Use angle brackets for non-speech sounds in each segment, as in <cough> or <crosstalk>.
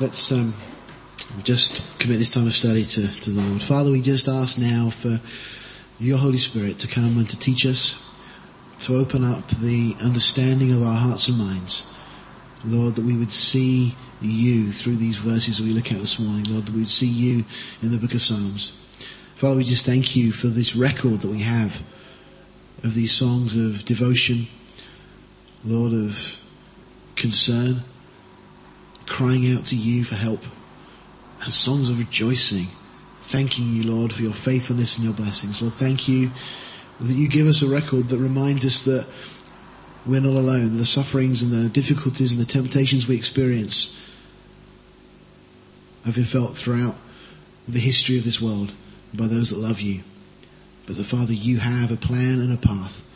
Let's um, just commit this time of study to, to the Lord. Father, we just ask now for your Holy Spirit to come and to teach us, to open up the understanding of our hearts and minds. Lord, that we would see you through these verses we look at this morning. Lord, that we would see you in the book of Psalms. Father, we just thank you for this record that we have of these songs of devotion, Lord, of concern crying out to you for help, and songs of rejoicing, thanking you, Lord, for your faithfulness and your blessings. Lord, thank you that you give us a record that reminds us that we're not alone, the sufferings and the difficulties and the temptations we experience have been felt throughout the history of this world by those that love you. But the Father, you have a plan and a path.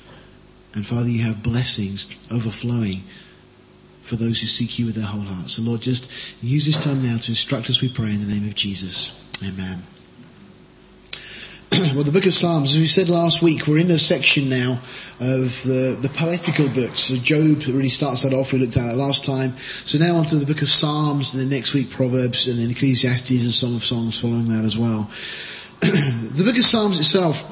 And Father, you have blessings overflowing for those who seek you with their whole heart. So, Lord, just use this time now to instruct us, we pray, in the name of Jesus. Amen. <clears throat> well, the book of Psalms, as we said last week, we're in a section now of the, the poetical books. So Job really starts that off. We looked at it last time. So now onto the book of Psalms, and then next week Proverbs, and then Ecclesiastes and Song of Songs following that as well. <clears throat> the book of Psalms itself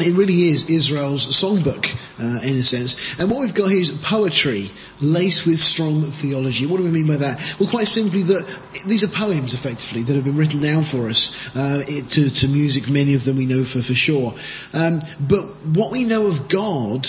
it really is Israel's songbook, uh, in a sense. And what we've got here is poetry laced with strong theology. What do we mean by that? Well, quite simply that these are poems, effectively, that have been written down for us uh, to, to music. Many of them we know for, for sure. Um, but what we know of God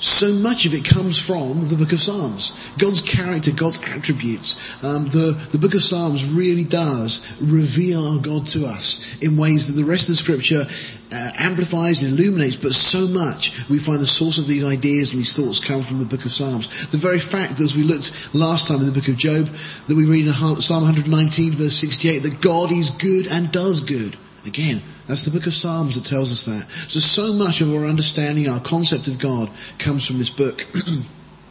so much of it comes from the book of Psalms. God's character, God's attributes. Um, the, the book of Psalms really does reveal our God to us in ways that the rest of the scripture uh, amplifies and illuminates, but so much we find the source of these ideas and these thoughts come from the book of Psalms. The very fact that as we looked last time in the book of Job, that we read in Psalm 119 verse 68 that God is good and does good. Again, that's the book of Psalms that tells us that. So, so much of our understanding, our concept of God, comes from this book. <clears throat>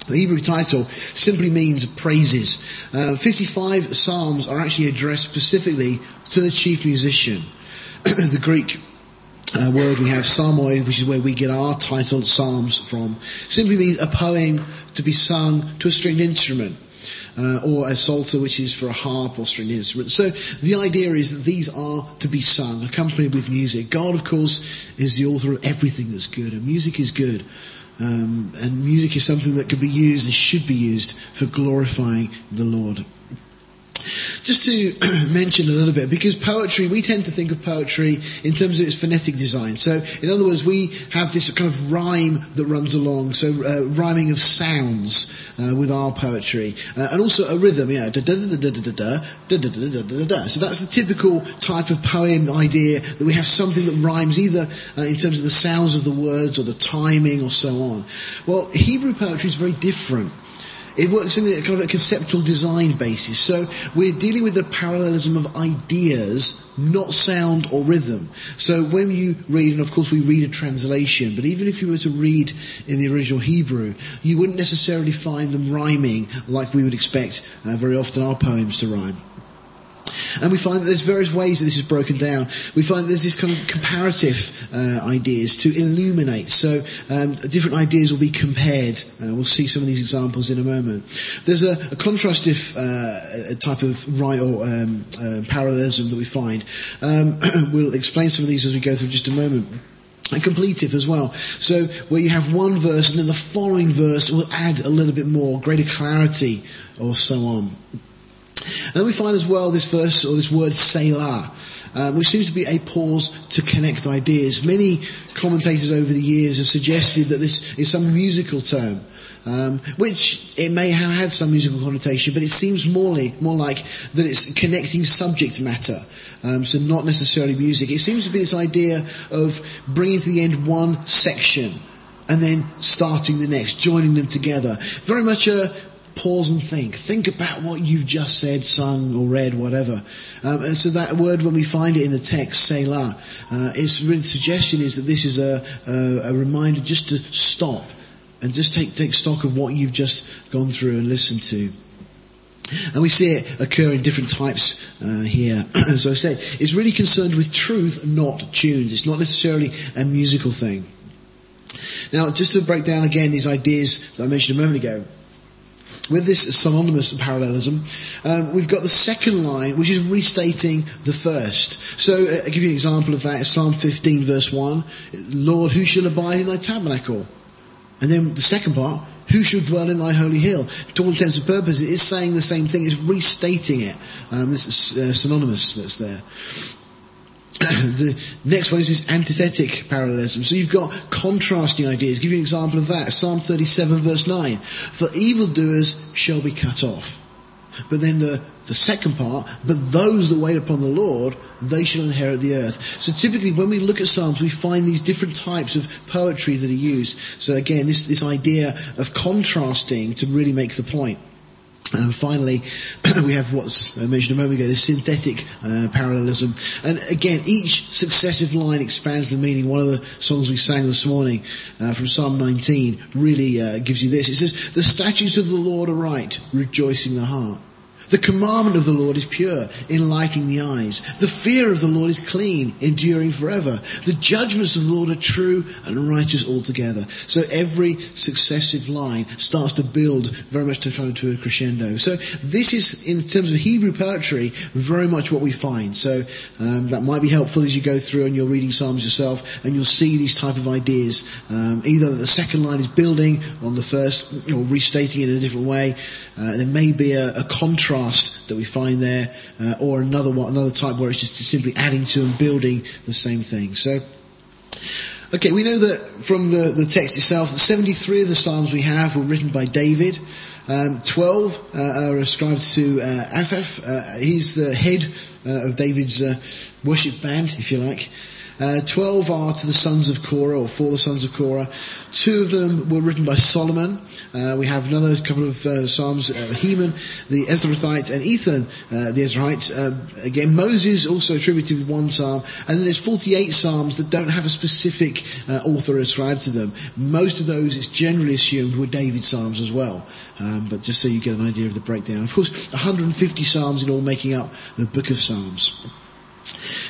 The Hebrew title simply means praises. Uh, 55 psalms are actually addressed specifically to the chief musician. <clears throat> the Greek uh, word we have psalmoi, which is where we get our title psalms from, simply means a poem to be sung to a stringed instrument uh, or a psalter, which is for a harp or stringed instrument. So the idea is that these are to be sung, accompanied with music. God, of course, is the author of everything that's good, and music is good. Um, and music is something that can be used and should be used for glorifying the Lord just to mention a little bit, because poetry, we tend to think of poetry in terms of its phonetic design. So, in other words, we have this kind of rhyme that runs along, so uh, rhyming of sounds uh, with our poetry, uh, and also a rhythm, yeah, So that's the typical type of poem idea that we have something that rhymes either in terms of the sounds of the words or the timing or so on. Well, Hebrew poetry is very different. It works in a kind of a conceptual design basis. So we're dealing with the parallelism of ideas, not sound or rhythm. So when you read, and of course we read a translation, but even if you were to read in the original Hebrew, you wouldn't necessarily find them rhyming like we would expect uh, very often our poems to rhyme. And we find that there's various ways that this is broken down. We find that there's this kind of comparative uh, ideas to illuminate. So um, different ideas will be compared. Uh, we'll see some of these examples in a moment. There's a, a contrastive uh, type of right or um, uh, parallelism that we find. Um, <clears throat> we'll explain some of these as we go through just a moment and completive as well. So where you have one verse and then the following verse will add a little bit more, greater clarity or so on. And then we find as well this verse or this word Selah. Um, which seems to be a pause to connect ideas. Many commentators over the years have suggested that this is some musical term, um, which it may have had some musical connotation, but it seems more, more like that it's connecting subject matter. Um, so not necessarily music. It seems to be this idea of bringing to the end one section and then starting the next, joining them together. Very much a pause and think. Think about what you've just said, sung, or read, whatever. Um, and so that word, when we find it in the text, Selah, uh, its really suggestion is that this is a, a, a reminder just to stop and just take, take stock of what you've just gone through and listened to. And we see it occur in different types uh, here. <clears throat> As I said, it's really concerned with truth, not tunes. It's not necessarily a musical thing. Now, just to break down again these ideas that I mentioned a moment ago, with this synonymous parallelism, um, we've got the second line, which is restating the first. So, uh, I'll give you an example of that. Psalm 15, verse 1. Lord, who shall abide in thy tabernacle? And then the second part, who shall dwell in thy holy hill? To all intents and purposes, it's saying the same thing, it's restating it. Um, this is uh, synonymous that's there. <coughs> the next one is this antithetic parallelism. So you've got contrasting ideas. Give you an example of that. Psalm 37 verse 9. For evildoers shall be cut off. But then the, the second part, but those that wait upon the Lord, they shall inherit the earth. So typically when we look at Psalms, we find these different types of poetry that are used. So again, this, this idea of contrasting to really make the point. And finally, <clears throat> we have what's mentioned a moment ago, the synthetic uh, parallelism. And again, each successive line expands the meaning. One of the songs we sang this morning uh, from Psalm 19 really uh, gives you this. It says, The statutes of the Lord are right, rejoicing the heart. The commandment of the Lord is pure, enlightening the eyes. The fear of the Lord is clean, enduring forever. The judgments of the Lord are true and righteous altogether. So every successive line starts to build very much to come to a crescendo. So this is, in terms of Hebrew poetry, very much what we find. So um, that might be helpful as you go through and you're reading Psalms yourself, and you'll see these type of ideas. Um, either that the second line is building on the first, or restating it in a different way. Uh, there may be a, a contrast contrast that we find there, uh, or another one, another type where it's just simply adding to and building the same thing. So, okay, we know that from the, the text itself, that 73 of the Psalms we have were written by David. Um, 12 uh, are ascribed to uh, Asaph. Uh, he's the head uh, of David's uh, worship band, if you like. Uh, Twelve are to the sons of Korah, or for the sons of Korah. Two of them were written by Solomon. Uh, we have another couple of uh, psalms, uh, Heman, the Ezrathite, and Ethan, uh, the Ezrahite. Uh, again, Moses also attributed one psalm, and then there's 48 psalms that don't have a specific author ascribed to them. Most of those, it's generally assumed, were David's psalms as well. Um, but just so you get an idea of the breakdown. Of course, 150 psalms in all making up the book of Psalms.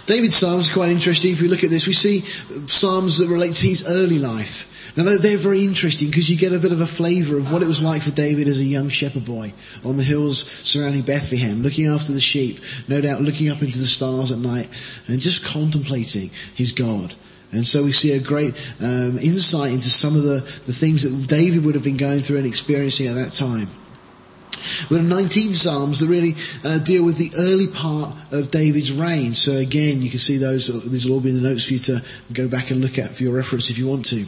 David's Psalms are quite interesting. If we look at this, we see Psalms that relate to his early life. Now they're very interesting because you get a bit of a flavour of what it was like for David as a young shepherd boy on the hills surrounding Bethlehem, looking after the sheep, no doubt looking up into the stars at night and just contemplating his God. And so we see a great um, insight into some of the, the things that David would have been going through and experiencing at that time. We have 19 Psalms that really uh, deal with the early part of David's reign. So again, you can see those, these will all be in the notes for you to go back and look at for your reference if you want to.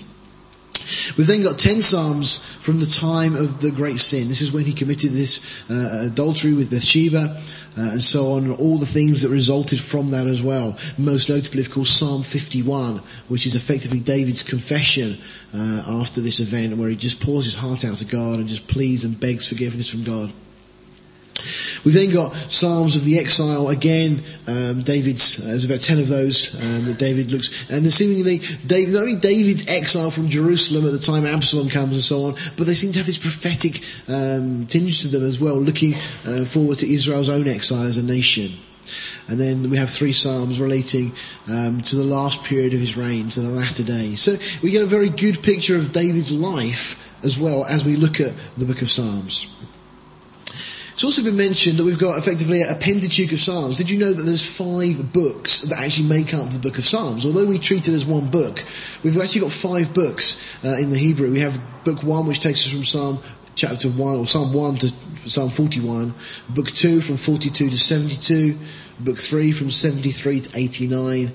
We've then got 10 Psalms from the time of the great sin. This is when he committed this uh, adultery with Bathsheba. Uh, and so on, and all the things that resulted from that as well. Most notably, of course, Psalm 51, which is effectively David's confession uh, after this event, where he just pours his heart out to God and just pleads and begs forgiveness from God. We've then got Psalms of the exile. Again, um, David's, uh, there's about 10 of those um, that David looks, and seemingly, David, not only David's exile from Jerusalem at the time Absalom comes and so on, but they seem to have this prophetic um, tinge to them as well, looking uh, forward to Israel's own exile as a nation. And then we have three psalms relating um, to the last period of his reign, to the latter days. So we get a very good picture of David's life as well as we look at the book of Psalms. It's also been mentioned that we've got effectively a Pentateuch of Psalms. Did you know that there's five books that actually make up the book of Psalms? Although we treat it as one book, we've actually got five books uh, in the Hebrew. We have book one, which takes us from Psalm chapter 1, or Psalm 1 to Psalm 41, book 2 from 42 to 72, book 3 from 73 to 89,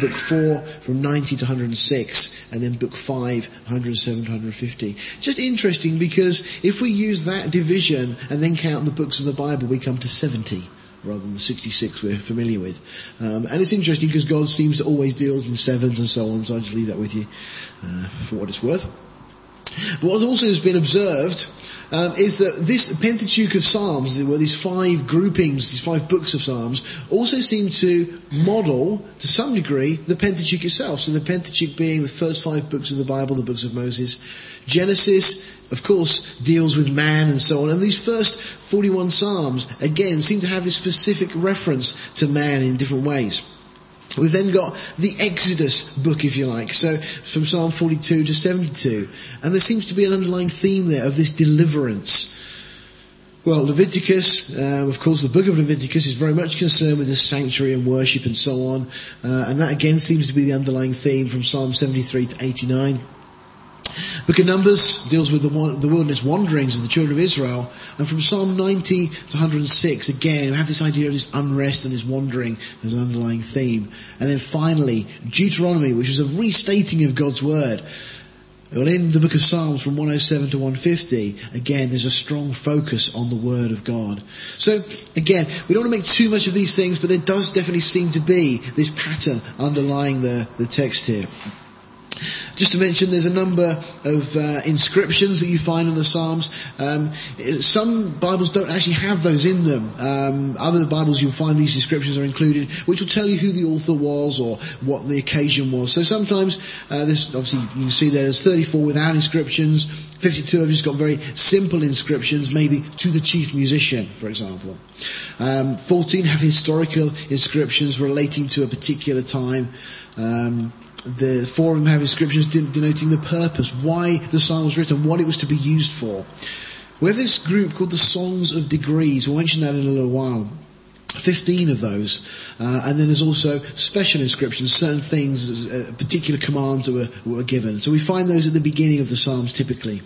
book 4 from 90 to 106, and then book 5, 107 to 150. Just interesting because if we use that division and then count the books of the Bible, we come to 70 rather than the 66 we're familiar with. Um, and it's interesting because God seems to always deals in sevens and so on, so I'll just leave that with you uh, for what it's worth. But what also has been observed um, is that this Pentateuch of Psalms, where these five groupings, these five books of Psalms, also seem to model, to some degree, the Pentateuch itself. So the Pentateuch being the first five books of the Bible, the books of Moses. Genesis, of course, deals with man and so on. And these first 41 Psalms, again, seem to have this specific reference to man in different ways. We've then got the Exodus book, if you like, so from Psalm 42 to 72. And there seems to be an underlying theme there of this deliverance. Well, Leviticus, um, of course, the book of Leviticus is very much concerned with the sanctuary and worship and so on. Uh, and that again seems to be the underlying theme from Psalm 73 to 89. Book of Numbers deals with the, the wilderness wanderings of the children of Israel. And from Psalm 90 to 106, again, we have this idea of this unrest and this wandering as an underlying theme. And then finally, Deuteronomy, which is a restating of God's word. Well, in the book of Psalms from 107 to 150, again, there's a strong focus on the Word of God. So, again, we don't want to make too much of these things, but there does definitely seem to be this pattern underlying the, the text here. Just to mention, there's a number of uh, inscriptions that you find in the Psalms. Um, some Bibles don't actually have those in them. Um, other Bibles you'll find these inscriptions are included, which will tell you who the author was or what the occasion was. So sometimes, uh, this obviously you can see there, there's 34 without inscriptions. 52 have just got very simple inscriptions, maybe to the chief musician, for example. Um, 14 have historical inscriptions relating to a particular time. The four of them have inscriptions denoting the purpose, why the psalm was written, what it was to be used for. We have this group called the Songs of Degrees. We'll mention that in a little while. 15 of those. Uh, and then there's also special inscriptions, certain things, uh, particular commands that were, were given. So we find those at the beginning of the Psalms typically.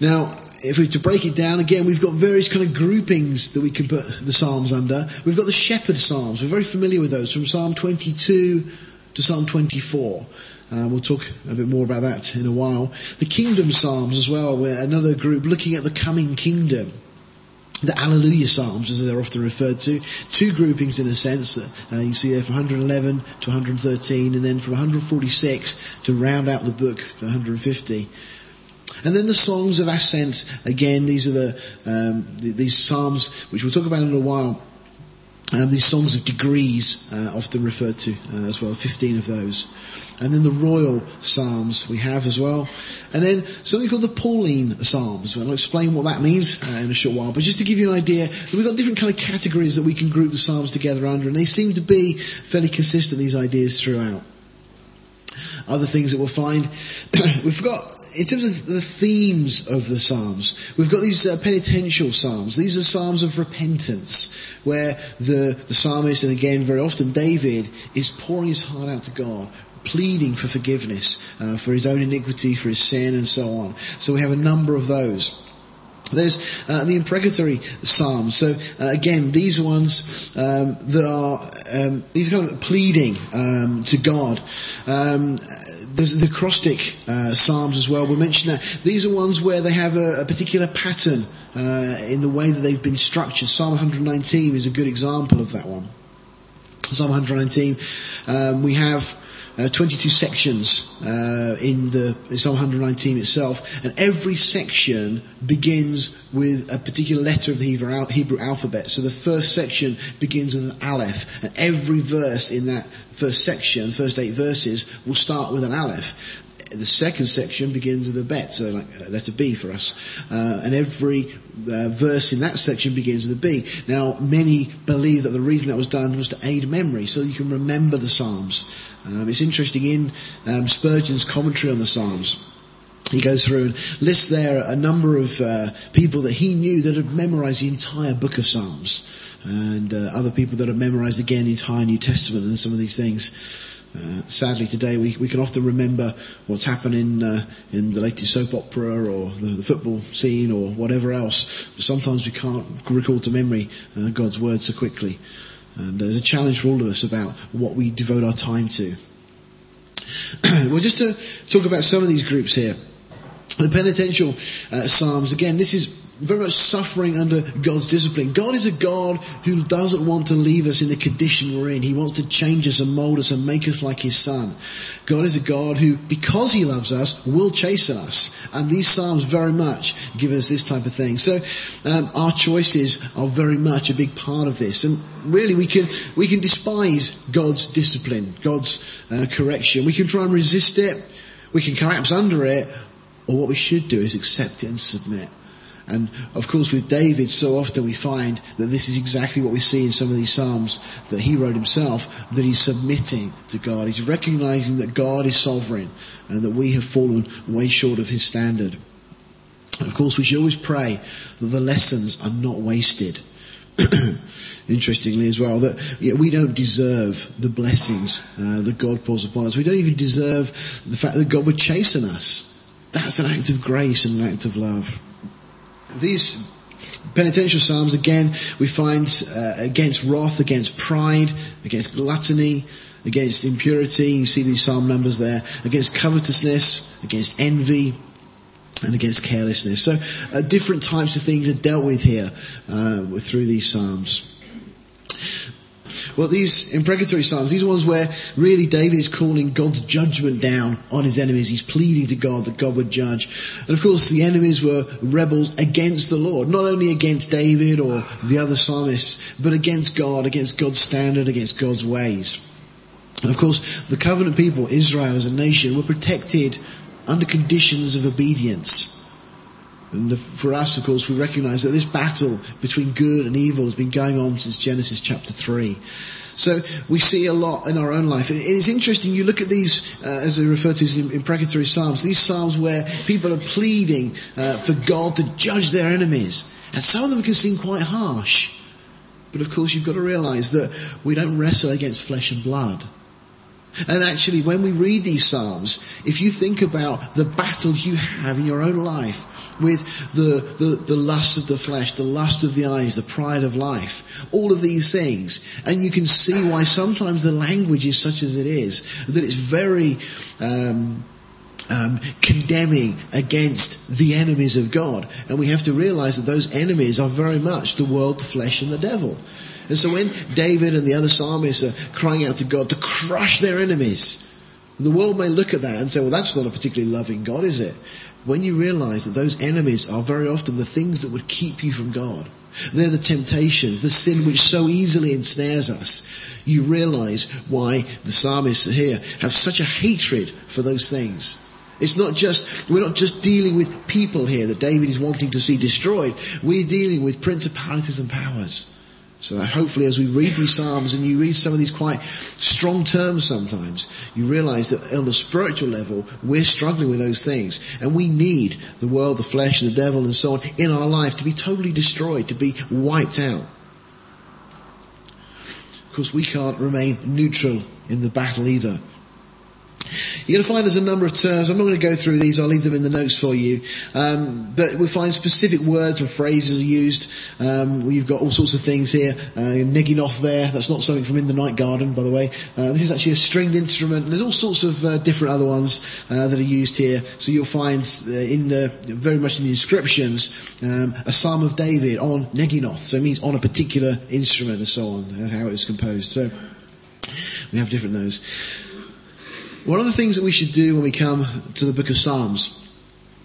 Now, if we were to break it down again, we've got various kind of groupings that we can put the Psalms under. We've got the Shepherd Psalms. We're very familiar with those from Psalm 22 to Psalm 24. Uh, we'll talk a bit more about that in a while. The Kingdom Psalms as well, where another group looking at the coming kingdom. The Alleluia Psalms, as they're often referred to, two groupings in a sense. Uh, you see there from 111 to 113, and then from 146 to round out the book to 150. And then the songs of ascent. Again, these are the um, these psalms which we'll talk about in a while. And these songs of degrees, uh, often referred to uh, as well, 15 of those. And then the royal psalms we have as well. And then something called the Pauline psalms. I'll explain what that means uh, in a short while. But just to give you an idea, we've got different kind of categories that we can group the psalms together under. And they seem to be fairly consistent, these ideas throughout. Other things that we'll find, <coughs> we've got in terms of the themes of the Psalms, we've got these uh, penitential Psalms. These are Psalms of repentance, where the, the psalmist, and again very often David, is pouring his heart out to God, pleading for forgiveness uh, for his own iniquity, for his sin, and so on. So we have a number of those. There's uh, the imprecatory psalms. So uh, again, these are ones um, that are um, these are kind of pleading um, to God. Um, there's the acrostic uh, psalms as well. We mentioned that these are ones where they have a, a particular pattern uh, in the way that they've been structured. Psalm 119 is a good example of that one. Psalm 119, um, we have uh, 22 sections uh, in the in Psalm 119 itself, and every section begins with a particular letter of the Hebrew, Hebrew alphabet. So the first section begins with an aleph, and every verse in that first section, first eight verses, will start with an aleph the second section begins with a bet, so like letter B for us. Uh, and every uh, verse in that section begins with a B. Now, many believe that the reason that was done was to aid memory, so you can remember the Psalms. Um, it's interesting in um, Spurgeon's commentary on the Psalms. He goes through and lists there a number of uh, people that he knew that had memorized the entire book of Psalms, and uh, other people that had memorized again the entire New Testament and some of these things. Uh, sadly, today we, we can often remember what's happening uh, in the latest soap opera or the, the, football scene or whatever else. But sometimes we can't recall to memory uh, God's word so quickly. And there's a challenge for all of us about what we devote our time to. <clears throat> well, just to talk about some of these groups here. The penitential uh, psalms, again, this is very much suffering under God's discipline. God is a God who doesn't want to leave us in the condition we're in. He wants to change us and mold us and make us like His Son. God is a God who, because He loves us, will chasten us. And these Psalms very much give us this type of thing. So um, our choices are very much a big part of this. And really, we can we can despise God's discipline, God's uh, correction. We can try and resist it. We can collapse under it. Or what we should do is accept it and submit. And of course, with David, so often we find that this is exactly what we see in some of these Psalms that he wrote himself, that he's submitting to God. He's recognizing that God is sovereign and that we have fallen way short of his standard. Of course, we should always pray that the lessons are not wasted. <clears throat> Interestingly, as well, that yeah, we don't deserve the blessings uh, that God pours upon us. We don't even deserve the fact that God would chasten us. That's an act of grace and an act of love. These penitential psalms, again, we find uh, against wrath, against pride, against gluttony, against impurity. You see these psalm numbers there. Against covetousness, against envy, and against carelessness. So, uh, different types of things are dealt with here uh, through these psalms. Well, these imprecatory psalms, these are ones where really David is calling God's judgment down on his enemies. He's pleading to God that God would judge. And of course, the enemies were rebels against the Lord, not only against David or the other psalmists, but against God, against God's standard, against God's ways. And of course, the covenant people, Israel as a nation, were protected under conditions of obedience. And for us, of course, we recognize that this battle between good and evil has been going on since Genesis chapter 3. So we see a lot in our own life. It is interesting, you look at these, uh, as they refer to as imprecatory psalms, these psalms where people are pleading uh, for God to judge their enemies. And some of them can seem quite harsh. But of course, you've got to realize that we don't wrestle against flesh and blood. And actually, when we read these Psalms, if you think about the battle you have in your own life with the, the, the lust of the flesh, the lust of the eyes, the pride of life, all of these things, and you can see why sometimes the language is such as it is, that it's very um, um, condemning against the enemies of God. And we have to realize that those enemies are very much the world, the flesh, and the devil. And so when David and the other psalmists are crying out to God to crush their enemies, the world may look at that and say, well, that's not a particularly loving God, is it? When you realize that those enemies are very often the things that would keep you from God, they're the temptations, the sin which so easily ensnares us, you realize why the psalmists here have such a hatred for those things. It's not just, we're not just dealing with people here that David is wanting to see destroyed. We're dealing with principalities and powers. So hopefully as we read these Psalms and you read some of these quite strong terms sometimes, you realize that on a spiritual level, we're struggling with those things. And we need the world, the flesh, the devil and so on in our life to be totally destroyed, to be wiped out. Of course, we can't remain neutral in the battle either. You're going to find there's a number of terms. I'm not going to go through these. I'll leave them in the notes for you. Um, but we find specific words or phrases used. Um, you've got all sorts of things here. Uh, Neginoth there. That's not something from In the Night Garden, by the way. Uh, this is actually a stringed instrument. There's all sorts of uh, different other ones uh, that are used here. So you'll find uh, in the, very much in the inscriptions um, a Psalm of David on Neginoth. So it means on a particular instrument and so on, uh, how it was composed. So we have different those. One of the things that we should do when we come to the book of Psalms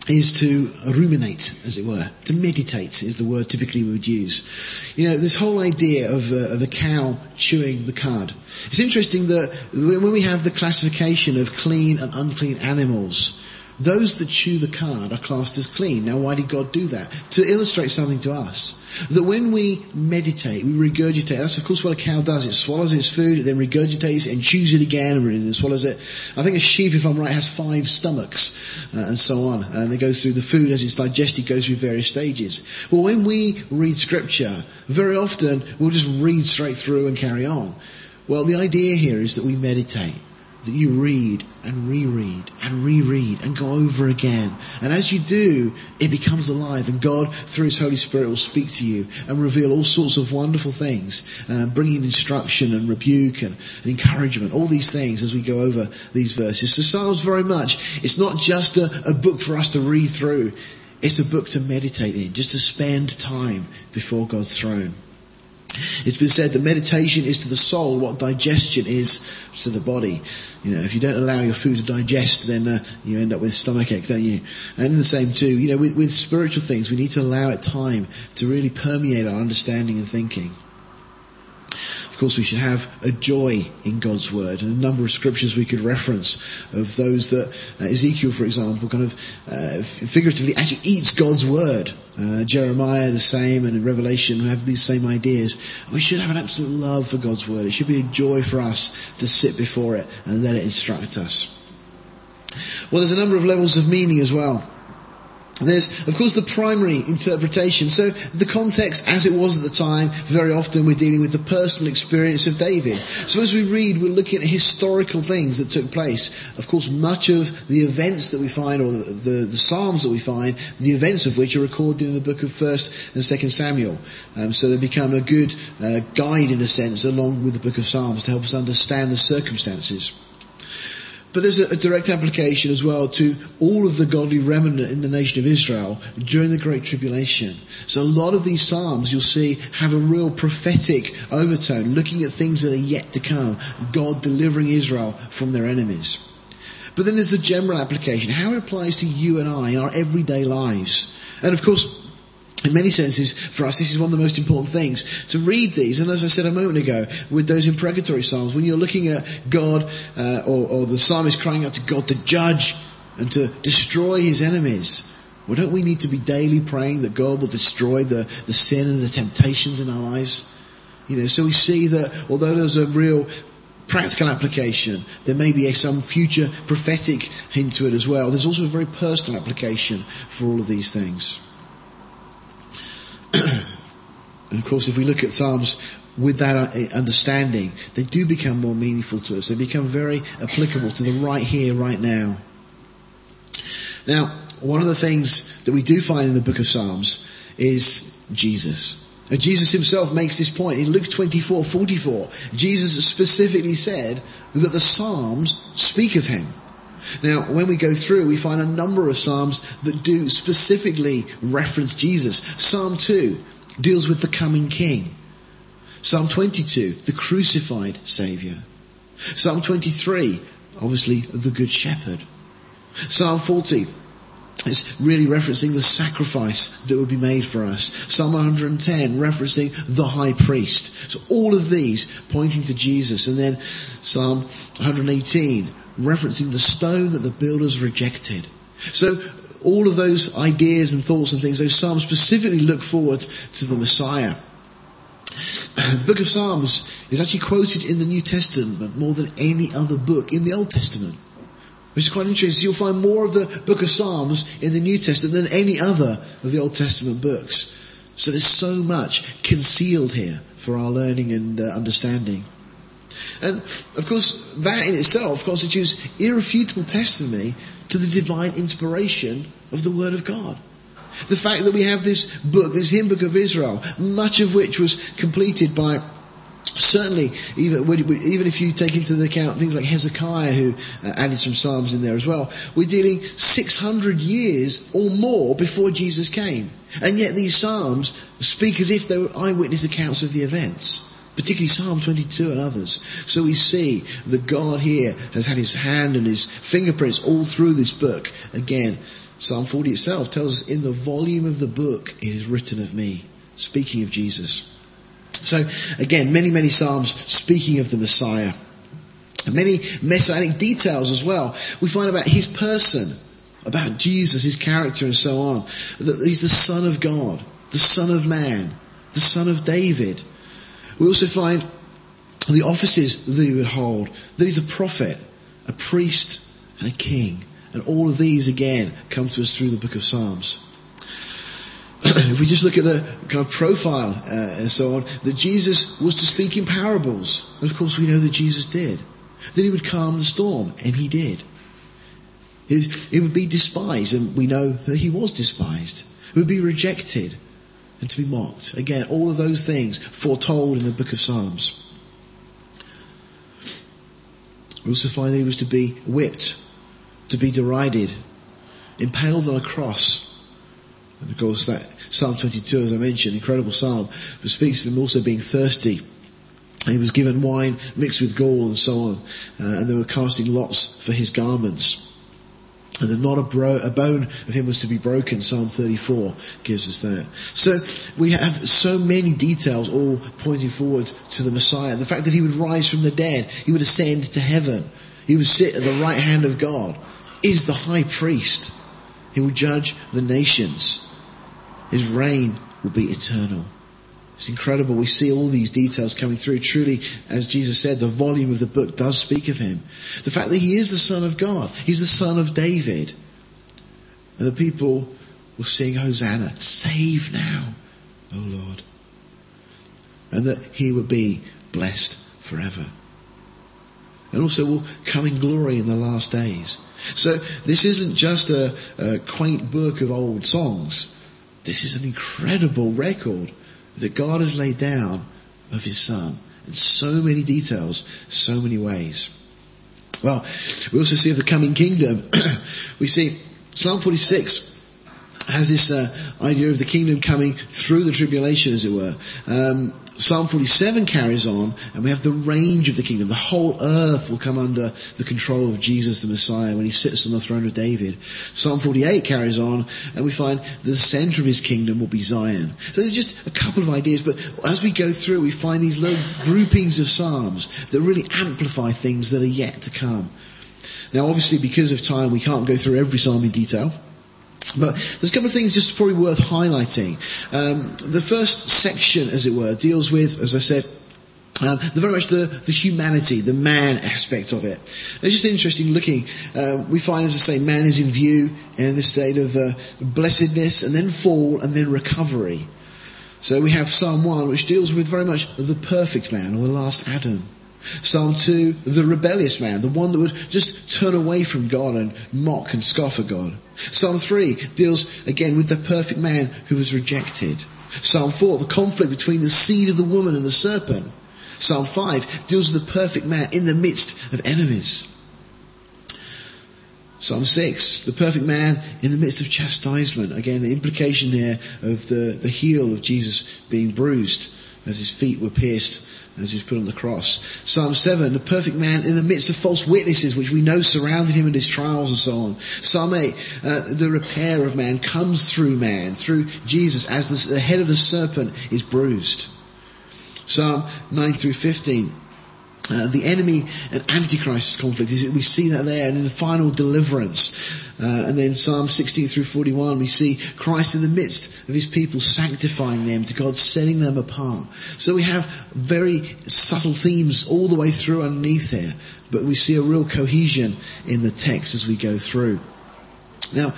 is to ruminate, as it were. To meditate is the word typically we would use. You know, this whole idea of, uh, of a cow chewing the cud. It's interesting that when we have the classification of clean and unclean animals, those that chew the cud are classed as clean. Now, why did God do that? To illustrate something to us. That when we meditate, we regurgitate. That's of course what a cow does. It swallows its food, it then regurgitates and chews it again and swallows it. I think a sheep, if I'm right, has five stomachs uh, and so on. And it goes through the food as it's digested, goes through various stages. Well, when we read scripture, very often we'll just read straight through and carry on. Well, the idea here is that we meditate that you read and reread and reread and go over again. And as you do, it becomes alive and God, through His Holy Spirit, will speak to you and reveal all sorts of wonderful things, uh, bringing instruction and rebuke and, and, encouragement, all these things as we go over these verses. So Psalms very much, it's not just a, a book for us to read through. It's a book to meditate in, just to spend time before God's throne. It's been said that meditation is to the soul what digestion is to the body. You know, if you don't allow your food to digest, then uh, you end up with stomach ache, don't you? And the same too, you know, with, with spiritual things, we need to allow it time to really permeate our understanding and thinking Of course, we should have a joy in God's word. And a number of scriptures we could reference of those that uh, Ezekiel, for example, kind of uh, figuratively actually eats God's word. Uh, Jeremiah the same, and in Revelation we have these same ideas. We should have an absolute love for God's word. It should be a joy for us to sit before it and let it instruct us. Well, there's a number of levels of meaning as well. There's, of course, the primary interpretation. So the context, as it was at the time, very often we're dealing with the personal experience of David. So as we read, we're looking at historical things that took place. Of course, much of the events that we find, or the, the, the Psalms that we find, the events of which are recorded in the book of 1st and 2nd Samuel. Um, so they become a good uh, guide, in a sense, along with the book of Psalms to help us understand the circumstances. But there's a, a, direct application as well to all of the godly remnant in the nation of Israel during the Great Tribulation. So a lot of these Psalms you'll see have a real prophetic overtone, looking at things that are yet to come, God delivering Israel from their enemies. But then there's the general application, how it applies to you and I in our everyday lives. And of course, in many senses, for us, this is one of the most important things to read these. And as I said a moment ago, with those imprecatory psalms, when you're looking at God uh, or, or the psalmist crying out to God to judge and to destroy his enemies, well, don't we need to be daily praying that God will destroy the, the sin and the temptations in our lives? You know, so we see that although there's a real practical application, there may be a, some future prophetic hint to it as well. There's also a very personal application for all of these things. <clears throat> and of course, if we look at Psalms with that uh, understanding, they do become more meaningful to us. They become very applicable to the right here, right now. Now, one of the things that we do find in the book of Psalms is Jesus. And Jesus himself makes this point in Luke 24 44. Jesus specifically said that the Psalms speak of him. Now, when we go through, we find a number of Psalms that do specifically reference Jesus. Psalm 2 deals with the coming King. Psalm 22, the crucified Saviour. Psalm 23, obviously, the Good Shepherd. Psalm 40 is really referencing the sacrifice that would be made for us. Psalm 110 referencing the high priest. So all of these pointing to Jesus. And then Psalm 118 referencing the stone that the builders rejected. So all of those ideas and thoughts and things, those Psalms specifically look forward to the Messiah. <clears throat> The book of Psalms is actually quoted in the New Testament more than any other book in the Old Testament. Which is quite interesting. You'll find more of the book of Psalms in the New Testament than any other of the Old Testament books. So there's so much concealed here for our learning and uh, understanding. And of course, that in itself constitutes irrefutable testimony to the divine inspiration of the Word of God. The fact that we have this book, this hymn book of Israel, much of which was completed by certainly, even, even if you take into account things like Hezekiah, who uh, added some psalms in there as well, we're dealing 600 years or more before Jesus came. And yet these psalms speak as if they were eyewitness accounts of the events particularly Psalm 22 and others. So we see that God here has had his hand and his fingerprints all through this book. Again, Psalm 40 itself tells us, in the volume of the book it is written of me, speaking of Jesus. So again, many, many Psalms speaking of the Messiah. Many messianic details as well. We find about his person, about Jesus, his character and so on. That he's the Son of God, the Son of Man, the Son of David, we also find the offices that he would hold, that he's a prophet, a priest, and a king. And all of these, again, come to us through the book of Psalms. <clears throat> if we just look at the kind of profile uh, and so on, that Jesus was to speak in parables. And of course, we know that Jesus did. That he would calm the storm, and he did. It, it would be despised, and we know that he was despised. It would be rejected, and to be mocked. Again, all of those things foretold in the book of Psalms. We also find that he was to be whipped, to be derided, impaled on a cross. And of course, that Psalm 22, as I mentioned, incredible psalm, but speaks of him also being thirsty. He was given wine mixed with gall and so on, uh, and they were casting lots for his garments and that not a, bro- a, bone of him was to be broken. Psalm 34 gives us that. So we have so many details all pointing forward to the Messiah. The fact that he would rise from the dead, he would ascend to heaven, he would sit at the right hand of God, is the high priest. He will judge the nations. His reign will be eternal. It's incredible. We see all these details coming through. Truly, as Jesus said, the volume of the book does speak of him. The fact that he is the Son of God, he's the Son of David. And the people were sing Hosanna, save now, O Lord. And that he would be blessed forever. And also will come in glory in the last days. So this isn't just a, a quaint book of old songs. This is an incredible record that God has laid down of his son in so many details, so many ways. Well, we also see of the coming kingdom. <clears throat> we see Psalm 46 has this uh, idea of the kingdom coming through the tribulation, as it were. Um, Psalm 47 carries on, and we have the range of the kingdom. The whole earth will come under the control of Jesus the Messiah when he sits on the throne of David. Psalm 48 carries on, and we find the center of his kingdom will be Zion. So there's just a couple of ideas, but as we go through, we find these little groupings of psalms that really amplify things that are yet to come. Now, obviously, because of time, we can't go through every psalm in detail. But there's a couple of things just probably worth highlighting. Um, the first section, as it were, deals with, as I said, um, the very much the, the humanity, the man aspect of it. It's just interesting looking. Uh, we find, as I say, man is in view in this state of uh, blessedness and then fall and then recovery. So we have Psalm 1, which deals with very much the perfect man or the last Adam. Psalm 2, the rebellious man, the one that would just turn away from God and mock and scoff at God. Psalm 3 deals again with the perfect man who was rejected. Psalm 4, the conflict between the seed of the woman and the serpent. Psalm 5 deals with the perfect man in the midst of enemies. Psalm 6, the perfect man in the midst of chastisement. Again, the implication here of the, the heel of Jesus being bruised as his feet were pierced as he was put on the cross. Psalm 7, the perfect man in the midst of false witnesses, which we know surrounded him in his trials and so on. Psalm 8, uh, the repair of man comes through man, through Jesus, as the, the head of the serpent is bruised. Psalm 9 through 15, uh, the enemy and antichrist conflict is we see that there and in the final deliverance uh, and then Psalm 16 through 41 we see Christ in the midst of his people sanctifying them to God setting them apart. So we have very subtle themes all the way through underneath there but we see a real cohesion in the text as we go through now,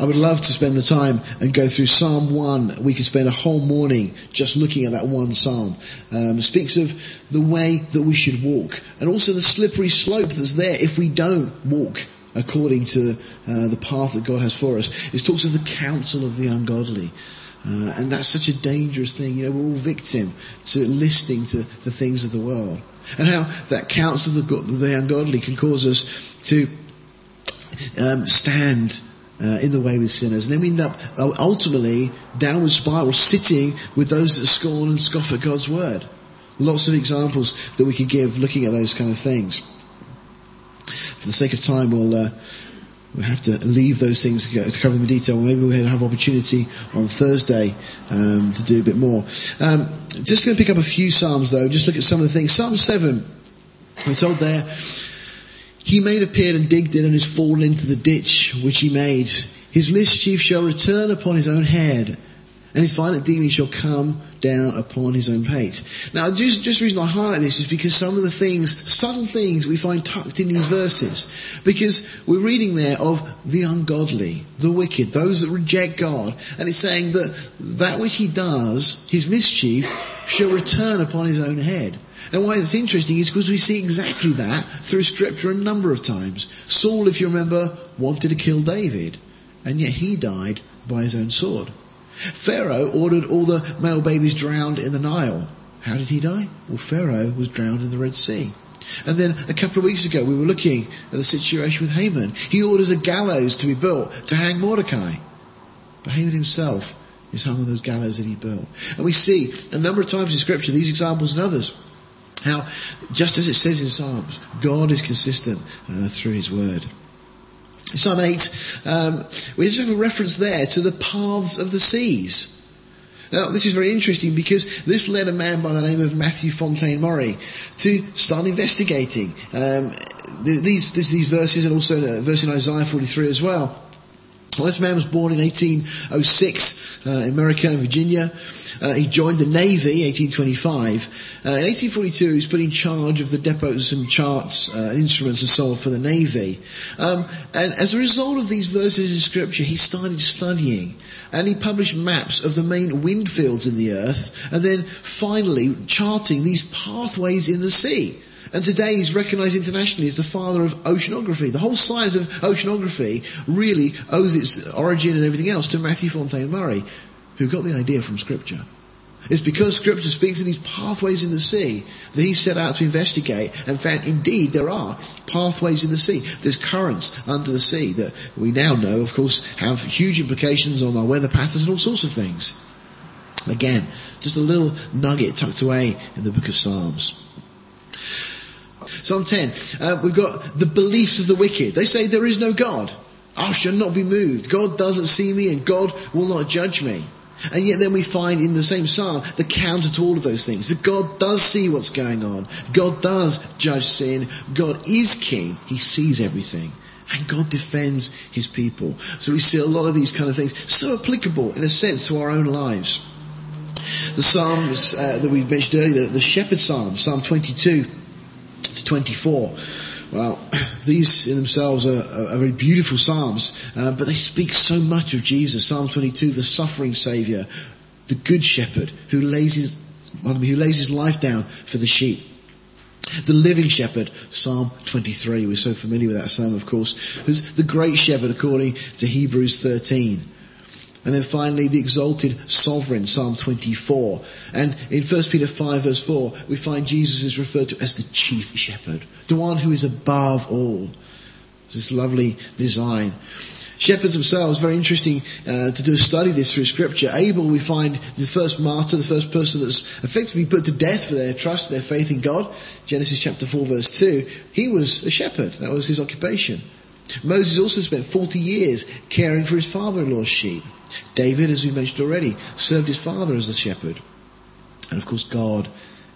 I would love to spend the time and go through Psalm 1. We could spend a whole morning just looking at that one psalm. Um, speaks of the way that we should walk and also the slippery slope that's there if we don't walk according to uh, the path that God has for us. It talks of the counsel of the ungodly. Uh, and that's such a dangerous thing. You know, we're all victim to listening to the things of the world. And how that counsel of the, the ungodly can cause us to um, stand uh, in the way with sinners. And then we end up uh, ultimately downward spiral, sitting with those that scorn and scoff at God's word. Lots of examples that we could give looking at those kind of things. For the sake of time, we'll uh, we have to leave those things to cover them in detail. Maybe we'll have opportunity on Thursday um, to do a bit more. Um, just going to pick up a few psalms though. Just look at some of the things. Psalm seven. We're told there he made a pit and digged it and has fallen into the ditch which he made. His mischief shall return upon his own head, and his violent dealing shall come down upon his own pate. Now, just, just reason I highlight this is because some of the things, subtle things we find tucked in these verses. Because we're reading there of the ungodly, the wicked, those that reject God. And it's saying that that which he does, his mischief, shall return upon his own head. And why it's interesting is because we see exactly that through scripture a number of times. Saul, if you remember, wanted to kill David, and yet he died by his own sword. Pharaoh ordered all the male babies drowned in the Nile. How did he die? Well, Pharaoh was drowned in the Red Sea. And then a couple of weeks ago, we were looking at the situation with Haman. He orders a gallows to be built to hang Mordecai. But Haman himself is hung on those gallows that he built. And we see a number of times in Scripture these examples and others how, just as it says in Psalms, God is consistent uh, through His Word. Psalm 8, um, we just have a reference there to the paths of the seas. Now, this is very interesting because this led a man by the name of Matthew Fontaine Maury to start investigating um, these, these verses and also a verse in Isaiah 43 as well. Well, this man was born in 1806 uh, in America Virginia. Uh, he joined the Navy 1825. Uh, in 1842, he was put in charge of the depots and charts uh, and instruments and so on for the Navy. Um, and as a result of these verses in Scripture, he started studying and he published maps of the main wind fields in the earth, and then finally charting these pathways in the sea. And today he's recognized internationally as the father of oceanography. The whole science of oceanography really owes its origin and everything else to Matthew Fontaine Maury, who got the idea from Scripture. It's because Scripture speaks of these pathways in the sea that he set out to investigate and found indeed there are pathways in the sea. There's currents under the sea that we now know, of course, have huge implications on our weather patterns and all sorts of things. Again, just a little nugget tucked away in the book of Psalms. Psalm 10, uh, we've got the beliefs of the wicked. They say there is no God. I shall not be moved. God doesn't see me and God will not judge me. And yet then we find in the same psalm the counter to all of those things. But God does see what's going on. God does judge sin. God is king. He sees everything. And God defends his people. So we see a lot of these kind of things so applicable in a sense to our own lives. The Psalms uh, that we mentioned earlier, the Shepherd Psalm, Psalm 22 to 24. Well, <clears throat> these in themselves are, are, are very beautiful psalms, uh, but they speak so much of Jesus. Psalm 22, the suffering Saviour, the Good Shepherd who lays his, who lays his life down for the sheep. The living shepherd, Psalm 23. We're so familiar with that psalm, of course, who's the great shepherd according to Hebrews 13. And then finally, the exalted sovereign, Psalm 24. And in 1 Peter 5 verse 4, we find Jesus is referred to as the chief shepherd, the one who is above all. This lovely design. Shepherds themselves, very interesting uh, to do a study this through scripture. Abel, we find the first martyr, the first person that's effectively put to death for their trust, their faith in God. Genesis chapter 4 verse 2. He was a shepherd. That was his occupation. Moses also spent 40 years caring for his father-in-law's sheep. David, as we mentioned already, served his father as a shepherd. And of course, God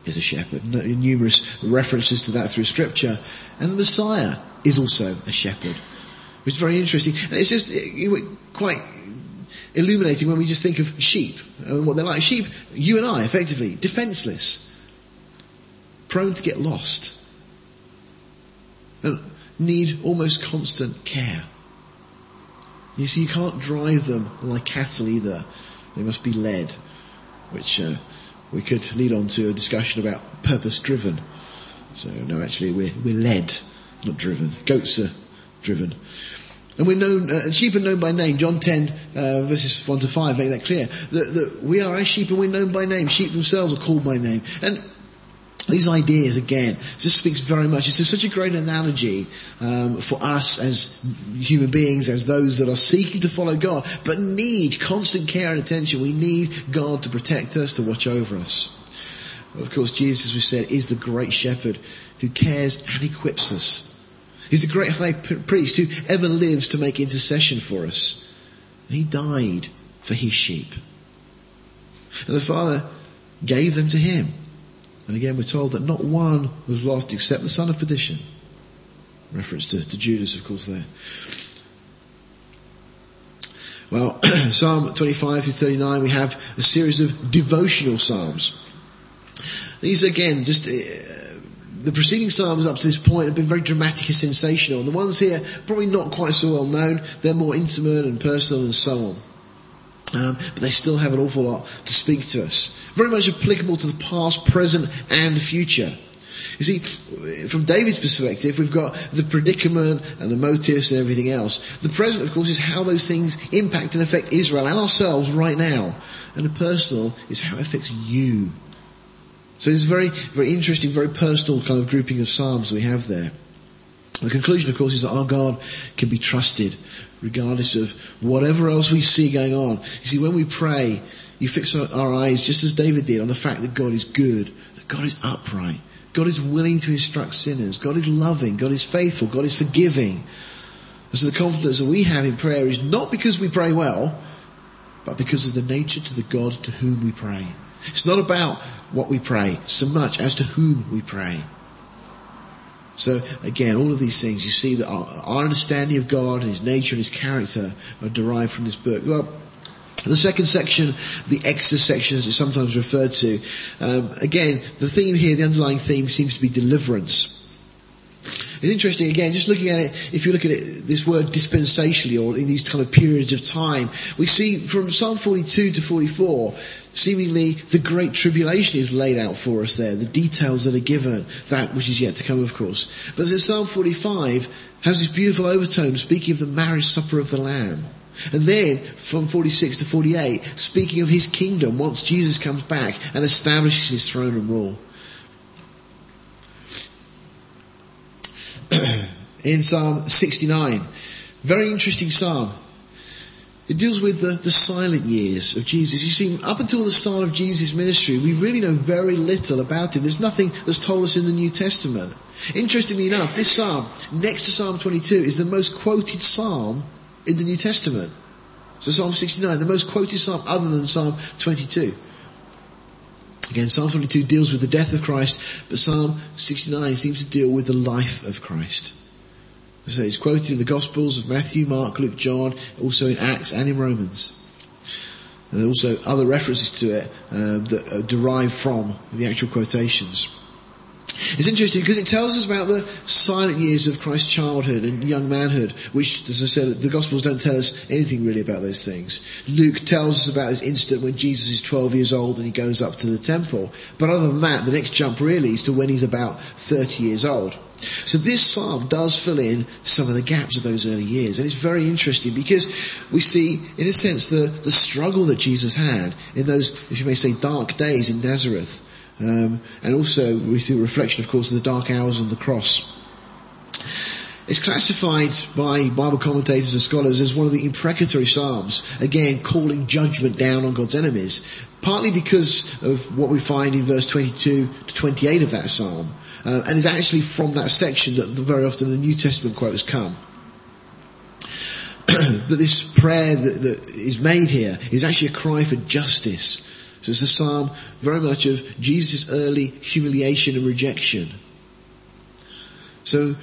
is a shepherd. Numerous references to that through Scripture. And the Messiah is also a shepherd, which is very interesting. And it's just quite illuminating when we just think of sheep and what they're like. Sheep, you and I, effectively, defenseless, prone to get lost, and need almost constant care. You see, you can't drive them like cattle either. They must be led, which uh, we could lead on to a discussion about purpose driven. So, no, actually, we're, we're led, not driven. Goats are driven. And we're known, uh, sheep are known by name. John 10, uh, verses 1 to 5 make that clear. That, that we are as sheep and we're known by name. Sheep themselves are called by name. And these ideas, again, just speaks very much. It's such a great analogy um, for us as human beings, as those that are seeking to follow God, but need constant care and attention. We need God to protect us, to watch over us. Of course, Jesus, as we said, is the great shepherd who cares and equips us. He's the great high priest who ever lives to make intercession for us. And he died for his sheep. And the Father gave them to him. And again, we're told that not one was lost except the son of perdition. Reference to, to Judas, of course, there. Well, <clears throat> Psalm 25 through 39, we have a series of devotional psalms. These, again, just uh, the preceding psalms up to this point have been very dramatic and sensational. And the ones here, probably not quite so well known. They're more intimate and personal and so on. Um, but they still have an awful lot to speak to us very much applicable to the past, present, and future. You see, from David's perspective, we've got the predicament and the motives and everything else. The present, of course, is how those things impact and affect Israel and ourselves right now. And the personal is how it affects you. So it's very, very interesting, very personal kind of grouping of Psalms we have there. The conclusion, of course, is that our God can be trusted regardless of whatever else we see going on. You see, when we pray, you fix our eyes, just as David did, on the fact that God is good, that God is upright, God is willing to instruct sinners, God is loving, God is faithful, God is forgiving. And so the confidence that we have in prayer is not because we pray well, but because of the nature to the God to whom we pray. It's not about what we pray so much as to whom we pray. So again, all of these things, you see that our, our understanding of God and His nature and His character are derived from this book. Well, the second section, the Exodus section, as it's sometimes referred to, um, again, the theme here, the underlying theme seems to be deliverance. It's interesting, again, just looking at it, if you look at it, this word dispensationally, or in these kind of periods of time, we see from Psalm 42 to 44, seemingly the great tribulation is laid out for us there, the details that are given, that which is yet to come, of course. But Psalm 45 has this beautiful overtone speaking of the marriage supper of the Lamb. And then from 46 to 48, speaking of his kingdom once Jesus comes back and establishes his throne and rule. <clears throat> in Psalm 69. Very interesting psalm. It deals with the, the silent years of Jesus. You see, up until the start of Jesus' ministry, we really know very little about him. There's nothing that's told us in the New Testament. Interestingly enough, this psalm, next to Psalm 22, is the most quoted psalm in the New Testament. So Psalm 69, the most quoted psalm other than Psalm 22. Again, Psalm 22 deals with the death of Christ, but Psalm 69 seems to deal with the life of Christ. So it's quoted in the Gospels of Matthew, Mark, Luke, John, also in Acts and in Romans. And there are also other references to it um, that are derived from the actual quotations. It's interesting because it tells us about the silent years of Christ's childhood and young manhood, which, as I said, the Gospels don't tell us anything really about those things. Luke tells us about this instant when Jesus is 12 years old and he goes up to the temple. But other than that, the next jump really is to when he's about 30 years old. So this psalm does fill in some of the gaps of those early years. And it's very interesting because we see, in a sense, the, the struggle that Jesus had in those, if you may say, dark days in Nazareth. Um, and also we see a reflection, of course, of the dark hours on the cross. It's classified by Bible commentators and scholars as one of the imprecatory psalms, again calling judgment down on God's enemies, partly because of what we find in verse 22 to 28 of that psalm. Uh, and it's actually from that section that very often the New Testament quotes come. <clears throat> but this prayer that, that is made here is actually a cry for justice. So it's a psalm very much of Jesus' early humiliation and rejection. So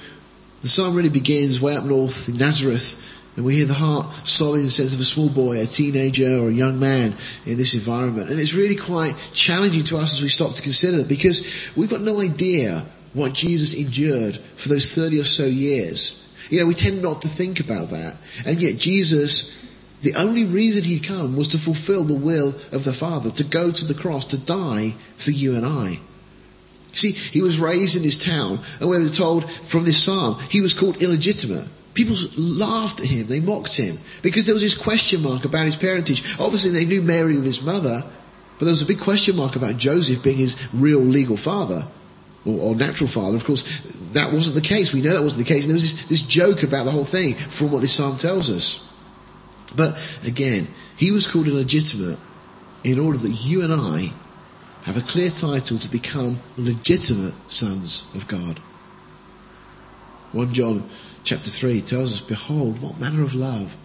the psalm really begins way up north in Nazareth, and we hear the heart sobbing in the sense of a small boy, a teenager, or a young man in this environment. And it's really quite challenging to us as we stop to consider it because we've got no idea what Jesus endured for those 30 or so years. You know, we tend not to think about that. And yet Jesus the only reason he'd come was to fulfill the will of the Father, to go to the cross, to die for you and I. See, he was raised in his town, and we're told from this psalm, he was called illegitimate. People laughed at him, they mocked him, because there was this question mark about his parentage. Obviously, they knew Mary was his mother, but there was a big question mark about Joseph being his real legal father, or, or natural father. Of course, that wasn't the case. We know that wasn't the case. And there was this, this joke about the whole thing from what this psalm tells us. But again, he was called illegitimate in order that you and I have a clear title to become legitimate sons of God. 1 John chapter 3 tells us, Behold, what manner of love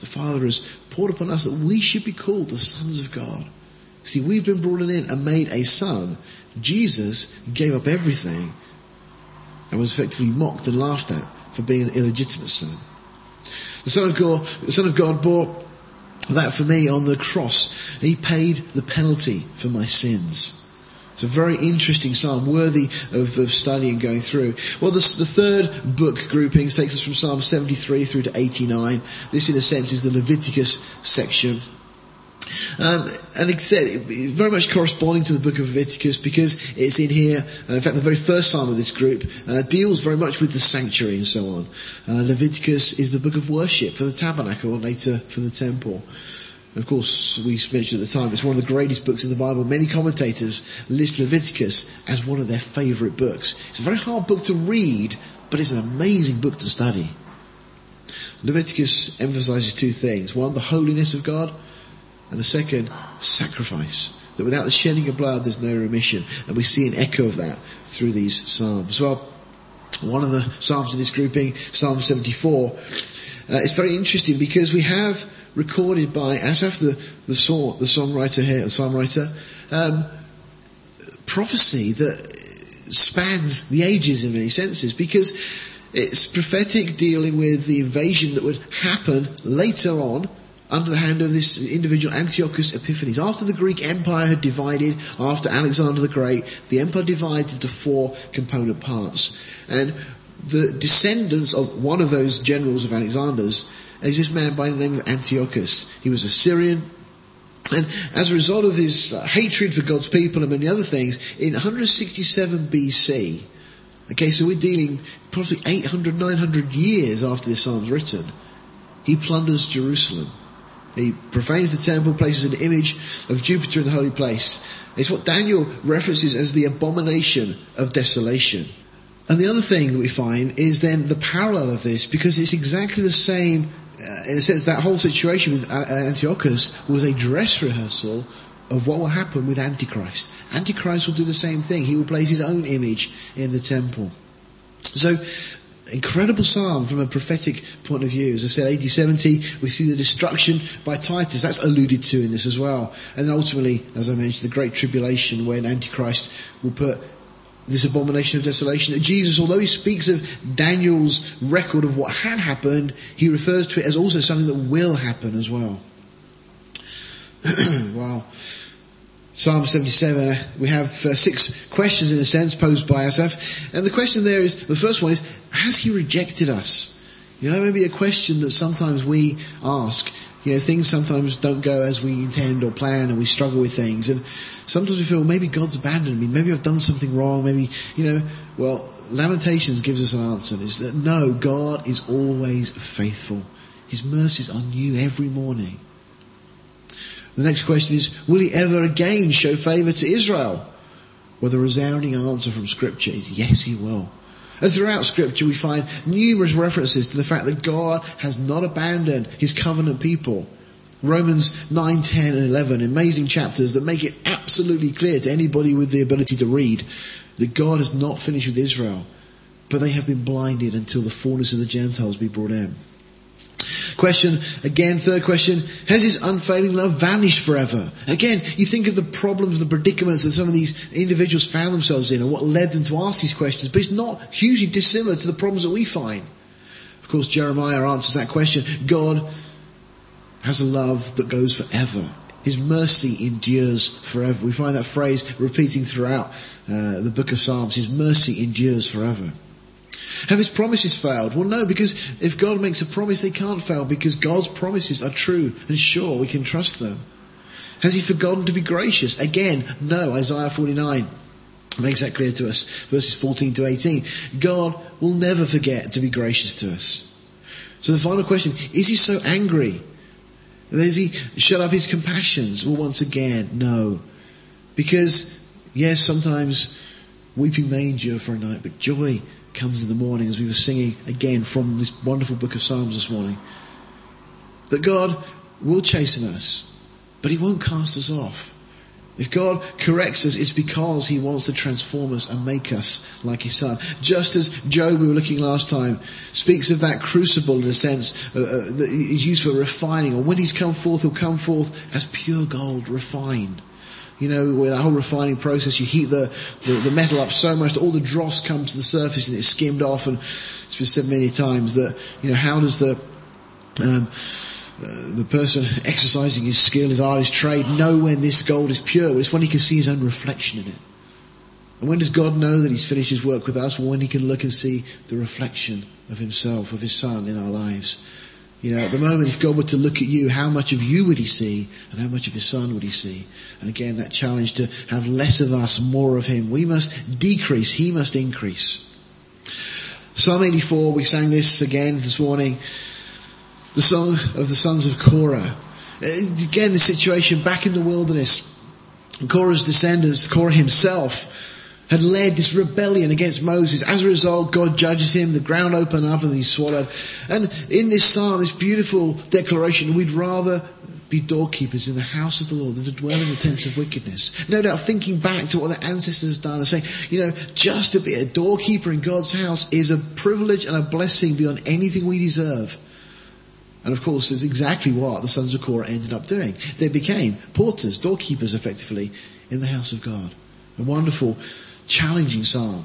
the Father has poured upon us that we should be called the sons of God. See, we've been brought in and made a son. Jesus gave up everything and was effectively mocked and laughed at for being an illegitimate son. The Son of God, the Son of God bore that for me on the cross. He paid the penalty for my sins. It's a very interesting psalm, worthy of, of studying and going through. Well, the, the third book groupings takes us from Psalm 73 through to 89. This, in a sense, is the Leviticus section. Um, and like I said, very much corresponding to the book of Leviticus because it's in here. Uh, in fact, the very first psalm of this group uh, deals very much with the sanctuary and so on. Uh, Leviticus is the book of worship for the tabernacle and later for the temple. And of course, we mentioned at the time, it's one of the greatest books in the Bible. Many commentators list Leviticus as one of their favourite books. It's a very hard book to read, but it's an amazing book to study. Leviticus emphasizes two things. One, the holiness of God, and the second, sacrifice. That without the shedding of blood, there's no remission. And we see an echo of that through these Psalms. Well, one of the Psalms in this grouping, Psalm 74, uh, it's very interesting because we have recorded by Asaph, the, the, song, the songwriter here, the songwriter, um, prophecy that spans the ages in many senses because it's prophetic dealing with the invasion that would happen later on under the hand of this individual Antiochus Epiphanes. After the Greek Empire had divided, after Alexander the Great, the empire divided into four component parts. And the descendants of one of those generals of Alexander's is this man by the name of Antiochus. He was a Syrian. And as a result of his uh, hatred for God's people and many other things, in 167 BC, okay, so we're dealing probably 800, 900 years after this psalm's written, he plunders Jerusalem. He profanes the temple, places an image of Jupiter in the holy place. It's what Daniel references as the abomination of desolation. And the other thing that we find is then the parallel of this, because it's exactly the same, uh, in a sense, that whole situation with Antiochus was a dress rehearsal of what will happen with Antichrist. Antichrist will do the same thing. He will place his own image in the temple. So, incredible psalm from a prophetic point of view. As I said, AD 70, we see the destruction by Titus. That's alluded to in this as well. And then ultimately, as I mentioned, the great tribulation when Antichrist will put this abomination of desolation. That Jesus, although he speaks of Daniel's record of what had happened, he refers to it as also something that will happen as well. <clears throat> wow. Psalm 77, uh, we have uh, six questions in a sense posed by Asaph. And the question there is, the first one is, has he rejected us? You know, maybe a question that sometimes we ask. You know, things sometimes don't go as we intend or plan and we struggle with things. And sometimes we feel maybe God's abandoned me, maybe I've done something wrong, maybe, you know, well, Lamentations gives us an answer. Is that no, God is always faithful. His mercies are new every morning. The next question is, will he ever again show favour to Israel? Well, the resounding answer from Scripture is yes, he will. And throughout Scripture, we find numerous references to the fact that God has not abandoned his covenant people. Romans 9, 10, and 11, amazing chapters that make it absolutely clear to anybody with the ability to read that God has not finished with Israel, but they have been blinded until the fullness of the Gentiles be brought in. Question, again, third question, has his unfailing love vanished forever? Again, you think of the problems the predicaments that some of these individuals found themselves in and what led them to ask these questions, but it's not hugely dissimilar to the problems that we find. Of course, Jeremiah answers that question. God has a love that goes forever. His mercy endures forever. We find that phrase repeating throughout uh, the book of Psalms. His mercy endures forever. Have his promises failed? Well, no, because if God makes a promise, they can't fail because God's promises are true and sure. We can trust them. Has he forgotten to be gracious? Again, no. Isaiah 49 makes that clear to us. Verses 14 to 18. God will never forget to be gracious to us. So the final question, is he so angry? Does he shut up his compassions? Well, once again, no. Because, yes, sometimes weeping may endure for a night, but joy comes in the morning as we were singing again from this wonderful book of Psalms this morning. That God will chasten us, but he won't cast us off. If God corrects us, it's because He wants to transform us and make us like His Son. Just as Job, we were looking last time, speaks of that crucible in a sense uh, uh, that is used for refining. Or when He's come forth, He'll come forth as pure gold, refined. You know, with that whole refining process, you heat the, the, the, metal up so much that all the dross comes to the surface and it's skimmed off. And it's been said many times that, you know, how does the, um, uh, the person exercising his skill, his art, his trade, know when this gold is pure? Well, it's when he can see his own reflection in it. And when does God know that he's finished his work with us? Well, when he can look and see the reflection of himself, of his son in our lives. You know, at the moment, if God were to look at you, how much of you would he see and how much of his son would he see? And again, that challenge to have less of us, more of him. We must decrease, he must increase. Psalm 84, we sang this again this morning the song of the sons of Korah. Again, the situation back in the wilderness. Korah's descendants, Korah himself, had led this rebellion against Moses. As a result, God judges him, the ground opened up and he's swallowed. And in this psalm, this beautiful declaration, we'd rather be doorkeepers in the house of the Lord than to dwell in the tents of wickedness. No doubt thinking back to what their ancestors done and saying, you know, just to be a doorkeeper in God's house is a privilege and a blessing beyond anything we deserve. And of course, it's exactly what the sons of Korah ended up doing. They became porters, doorkeepers, effectively, in the house of God. A wonderful, challenging psalm.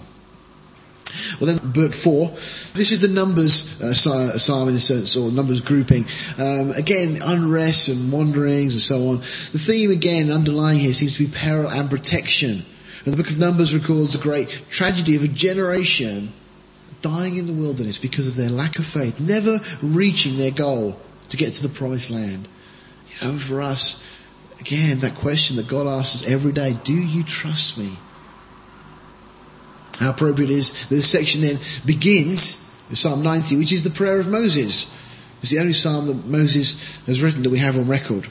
Well, then, book four. This is the numbers uh, psalm in a sense, or numbers grouping. Um, again, unrest and wanderings and so on. The theme, again, underlying here seems to be peril and protection. And the book of Numbers records the great tragedy of a generation dying in the wilderness because of their lack of faith, never reaching their goal to get to the promised land. You know, for us, again, that question that God asks us every day, do you trust me? How appropriate it is that this section then begins with Psalm 90, which is the prayer of Moses. It's the only psalm that Moses has written that we have on record.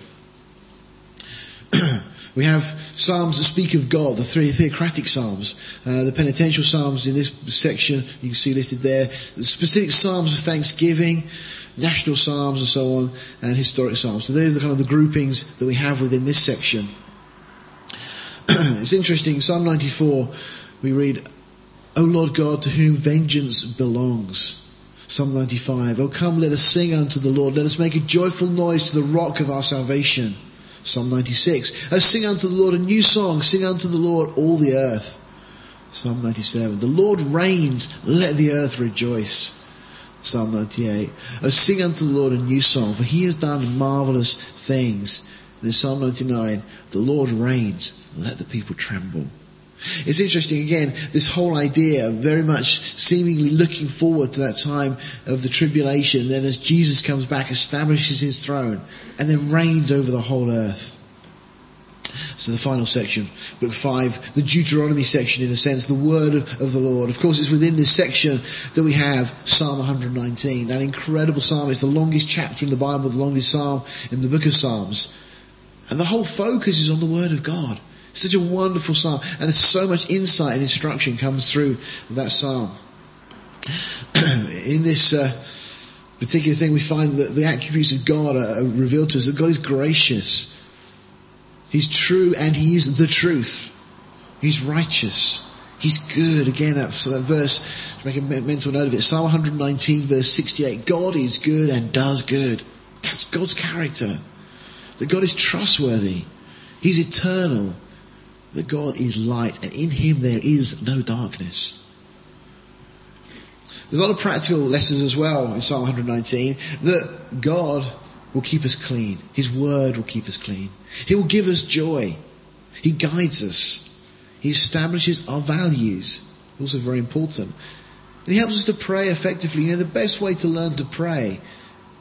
<clears throat> we have psalms that speak of God, the three theocratic psalms, uh, the penitential psalms in this section you can see listed there, the specific psalms of thanksgiving, national psalms and so on, and historic psalms. So those are kind of the groupings that we have within this section. <clears throat> it's interesting, Psalm 94, we read, O Lord God, to whom vengeance belongs. Psalm 95, O come, let us sing unto the Lord, let us make a joyful noise to the rock of our salvation. Psalm 96, O sing unto the Lord a new song, sing unto the Lord all the earth. Psalm 97, the Lord reigns, let the earth rejoice. Psalm 98. Oh, sing unto the Lord a new song, for he has done marvelous things. And in Psalm 99, the Lord reigns, let the people tremble. It's interesting again, this whole idea very much seemingly looking forward to that time of the tribulation, then as Jesus comes back, establishes his throne, and then reigns over the whole earth. So the final section, book five, the Deuteronomy section in a sense, the word of the Lord. Of course, it's within this section that we have Psalm 119, that incredible psalm. It's the longest chapter in the Bible, the longest psalm in the book of Psalms. And the whole focus is on the word of God. Such a wonderful psalm, and so much insight and instruction comes through that psalm. <clears throat> in this uh, particular thing, we find that the attributes of God are revealed to us. That God is gracious, He's true, and He is the truth. He's righteous. He's good. Again, that, that verse, make a mental note of it, Psalm 119, verse 68. God is good and does good. That's God's character. That God is trustworthy. He's eternal that God is light and in him there is no darkness. There's a lot of practical lessons as well in Psalm 119 that God will keep us clean. His word will keep us clean. He will give us joy. He guides us. He establishes our values. Also very important. And he helps us to pray effectively. You know, the best way to learn to pray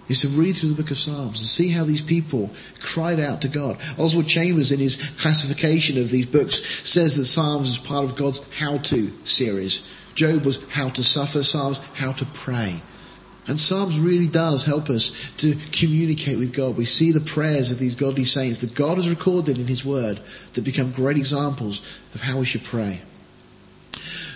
is to read through the book of Psalms and see how these people cried out to God. Oswald Chambers, in his classification of these books, says that Psalms is part of God's how to series. Job was how to suffer, Psalms, how to pray. And Psalms really does help us to communicate with God. We see the prayers of these godly saints that God has recorded in His Word that become great examples of how we should pray.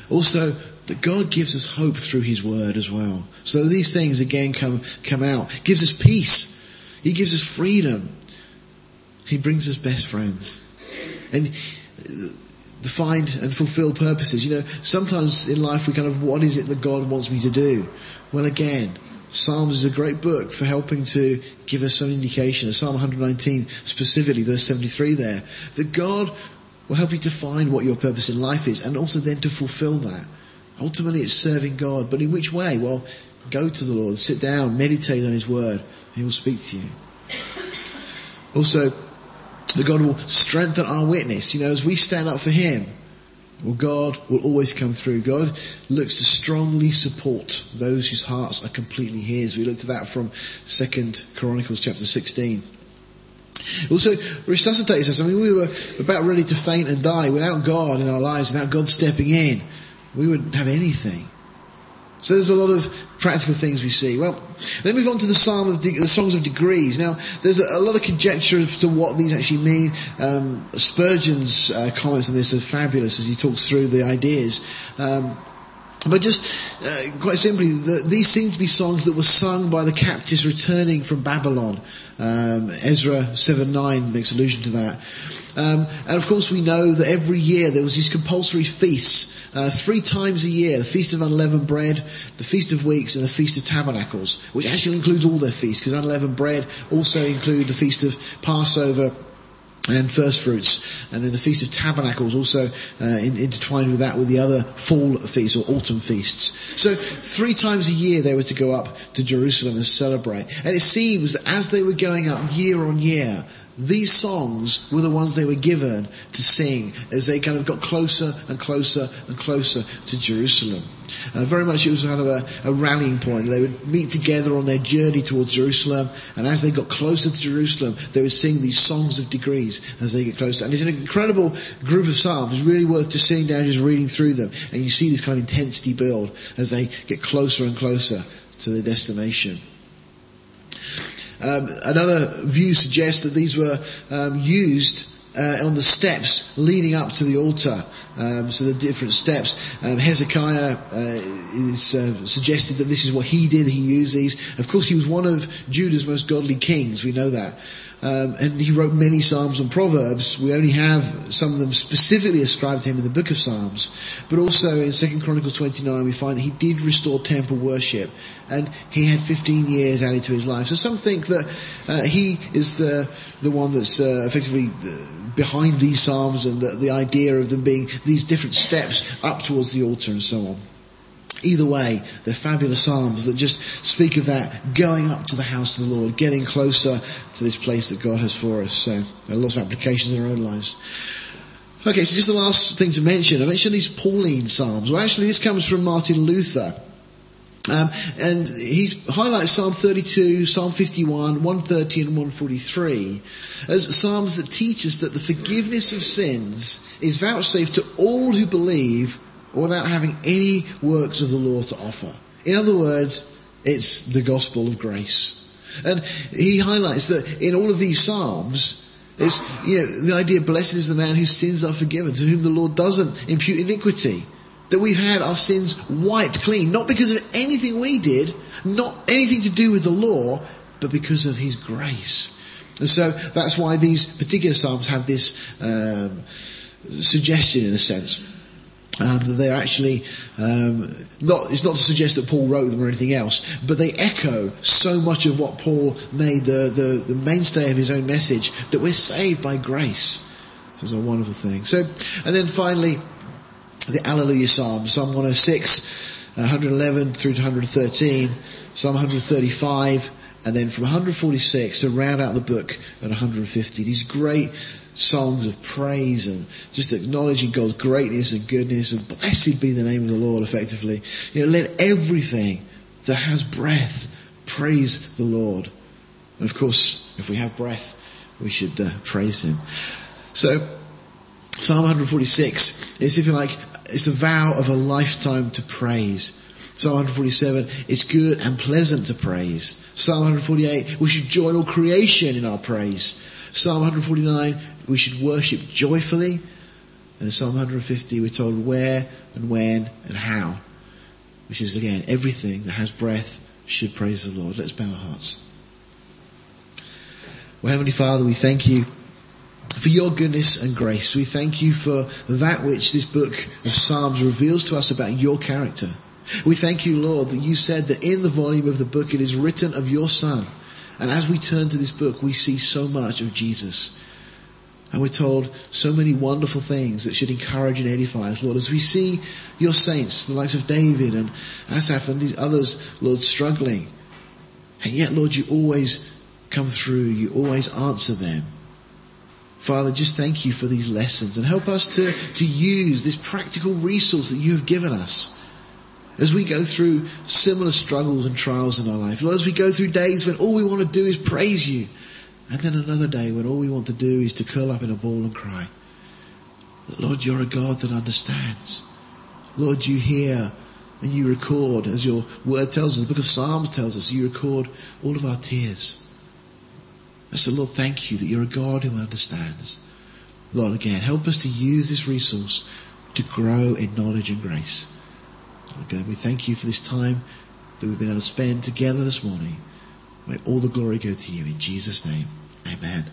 Also, that God gives us hope through His Word as well. So these things again come, come out. He Gives us peace. He gives us freedom. He brings us best friends. And find and fulfill purposes. You know, sometimes in life we kind of, what is it that God wants me to do? Well, again, Psalms is a great book for helping to give us some indication. Psalm 119 specifically, verse 73 there, that God will help you to find what your purpose in life is and also then to fulfill that. Ultimately, it's serving God. But in which way? Well, go to the Lord, sit down, meditate on His Word, and He will speak to you. Also, that God will strengthen our witness. You know, as we stand up for Him, well, God will always come through. God looks to strongly support those whose hearts are completely His. We looked at that from Second Chronicles chapter 16. Also resuscitates us. I mean, we were about ready to faint and die without God in our lives, without God stepping in we wouldn't have anything. So there's a lot of practical things we see. Well, then move on to the psalm of de- the songs of degrees. Now, there's a, a, lot of conjecture as to what these actually mean. Um, Spurgeon's uh, comments on this are fabulous as he talks through the ideas. Um, but just uh, quite simply, the, these seem to be songs that were sung by the captives returning from Babylon. Um, Ezra 7 9 makes allusion to that. Um, and of course, we know that every year there was these compulsory feasts uh, three times a year the Feast of Unleavened Bread, the Feast of Weeks, and the Feast of Tabernacles, which actually includes all their feasts, because unleavened bread also include the Feast of Passover and first fruits, and then the Feast of Tabernacles also uh, in, intertwined with that with the other fall feasts or autumn feasts. So three times a year they were to go up to Jerusalem and celebrate. And it seems that as they were going up year on year, these songs were the ones they were given to sing as they kind of got closer and closer and closer to Jerusalem. Uh, very much it was kind of a, a, rallying point. They would meet together on their journey towards Jerusalem, and as they got closer to Jerusalem, they would sing these songs of degrees as they get closer. And it's an incredible group of psalms. Really worth just sitting down, just reading through them, and you see this kind of intensity build as they get closer and closer to their destination. Um, another view suggests that these were um, used uh, on the steps leading up to the altar. Um, so the different steps. Um, Hezekiah uh, is uh, suggested that this is what he did. He used these. Of course, he was one of Judah's most godly kings. We know that. Um, and he wrote many Psalms and Proverbs. We only have some of them specifically ascribed to him in the book of Psalms. But also in 2 Chronicles 29, we find that he did restore temple worship. And he had 15 years added to his life. So some think that uh, he is the, the one that's uh, effectively behind these Psalms and the, the idea of them being these different steps up towards the altar and so on. Either way, they're fabulous psalms that just speak of that going up to the house of the Lord, getting closer to this place that God has for us. So there are lots of applications in our own lives. Okay, so just the last thing to mention. I mentioned these Pauline psalms. Well, actually, this comes from Martin Luther. Um, and he highlights Psalm 32, Psalm 51, 130 and 143 as psalms that teach us that the forgiveness of sins is vouchsafed to all who believe without having any works of the law to offer. In other words, it's the gospel of grace. And he highlights that in all of these psalms, it's, you know, the idea, blessed is the man whose sins are forgiven, to whom the Lord doesn't impute iniquity. That we've had our sins wiped clean, not because of anything we did, not anything to do with the law, but because of his grace. And so that's why these particular psalms have this um, suggestion, in a sense, um, that they're actually um, not. It's not to suggest that Paul wrote them or anything else, but they echo so much of what Paul made the, the, the mainstay of his own message that we're saved by grace. This is a wonderful thing. So, and then finally, the Alleluia Psalm, Psalm 106, 111 through to 113, Psalm 135 and then from 146 to round out the book at 150, these great songs of praise and just acknowledging God's greatness and goodness and blessed be the name of the Lord effectively. You know, let everything that has breath praise the Lord. And of course, if we have breath, we should uh, praise Him. So, Psalm 146 is, if you like, it's the vow of a lifetime to praise. Psalm 147, it's good and pleasant to praise. Psalm 148, we should join all creation in our praise. Psalm 149, we should worship joyfully. And in Psalm 150, we're told where and when and how. Which is again, everything that has breath should praise the Lord. Let's bow our hearts. Well, Heavenly Father, we thank you for your goodness and grace. We thank you for that which this book of Psalms reveals to us about your character. We thank you, Lord, that you said that in the volume of the book it is written of your Son. And as we turn to this book, we see so much of Jesus. And we're told so many wonderful things that should encourage and edify us, Lord, as we see your saints, the likes of David and Asaph and these others, Lord, struggling. And yet, Lord, you always come through. You always answer them. Father, just thank you for these lessons and help us to, to use this practical resource that you have given us as we go through similar struggles and trials in our life. Lord, as we go through days when all we want to do is praise you, and then another day when all we want to do is to curl up in a ball and cry. Lord, you're a God that understands. Lord, you hear and you record, as your word tells us, the book of Psalms tells us, you record all of our tears. And so, Lord, thank you that you're a God who understands. Lord, again, help us to use this resource to grow in knowledge and grace. Lord God, we thank you for this time that we've been able to spend together this morning. May all the glory go to you in Jesus' name. Amen.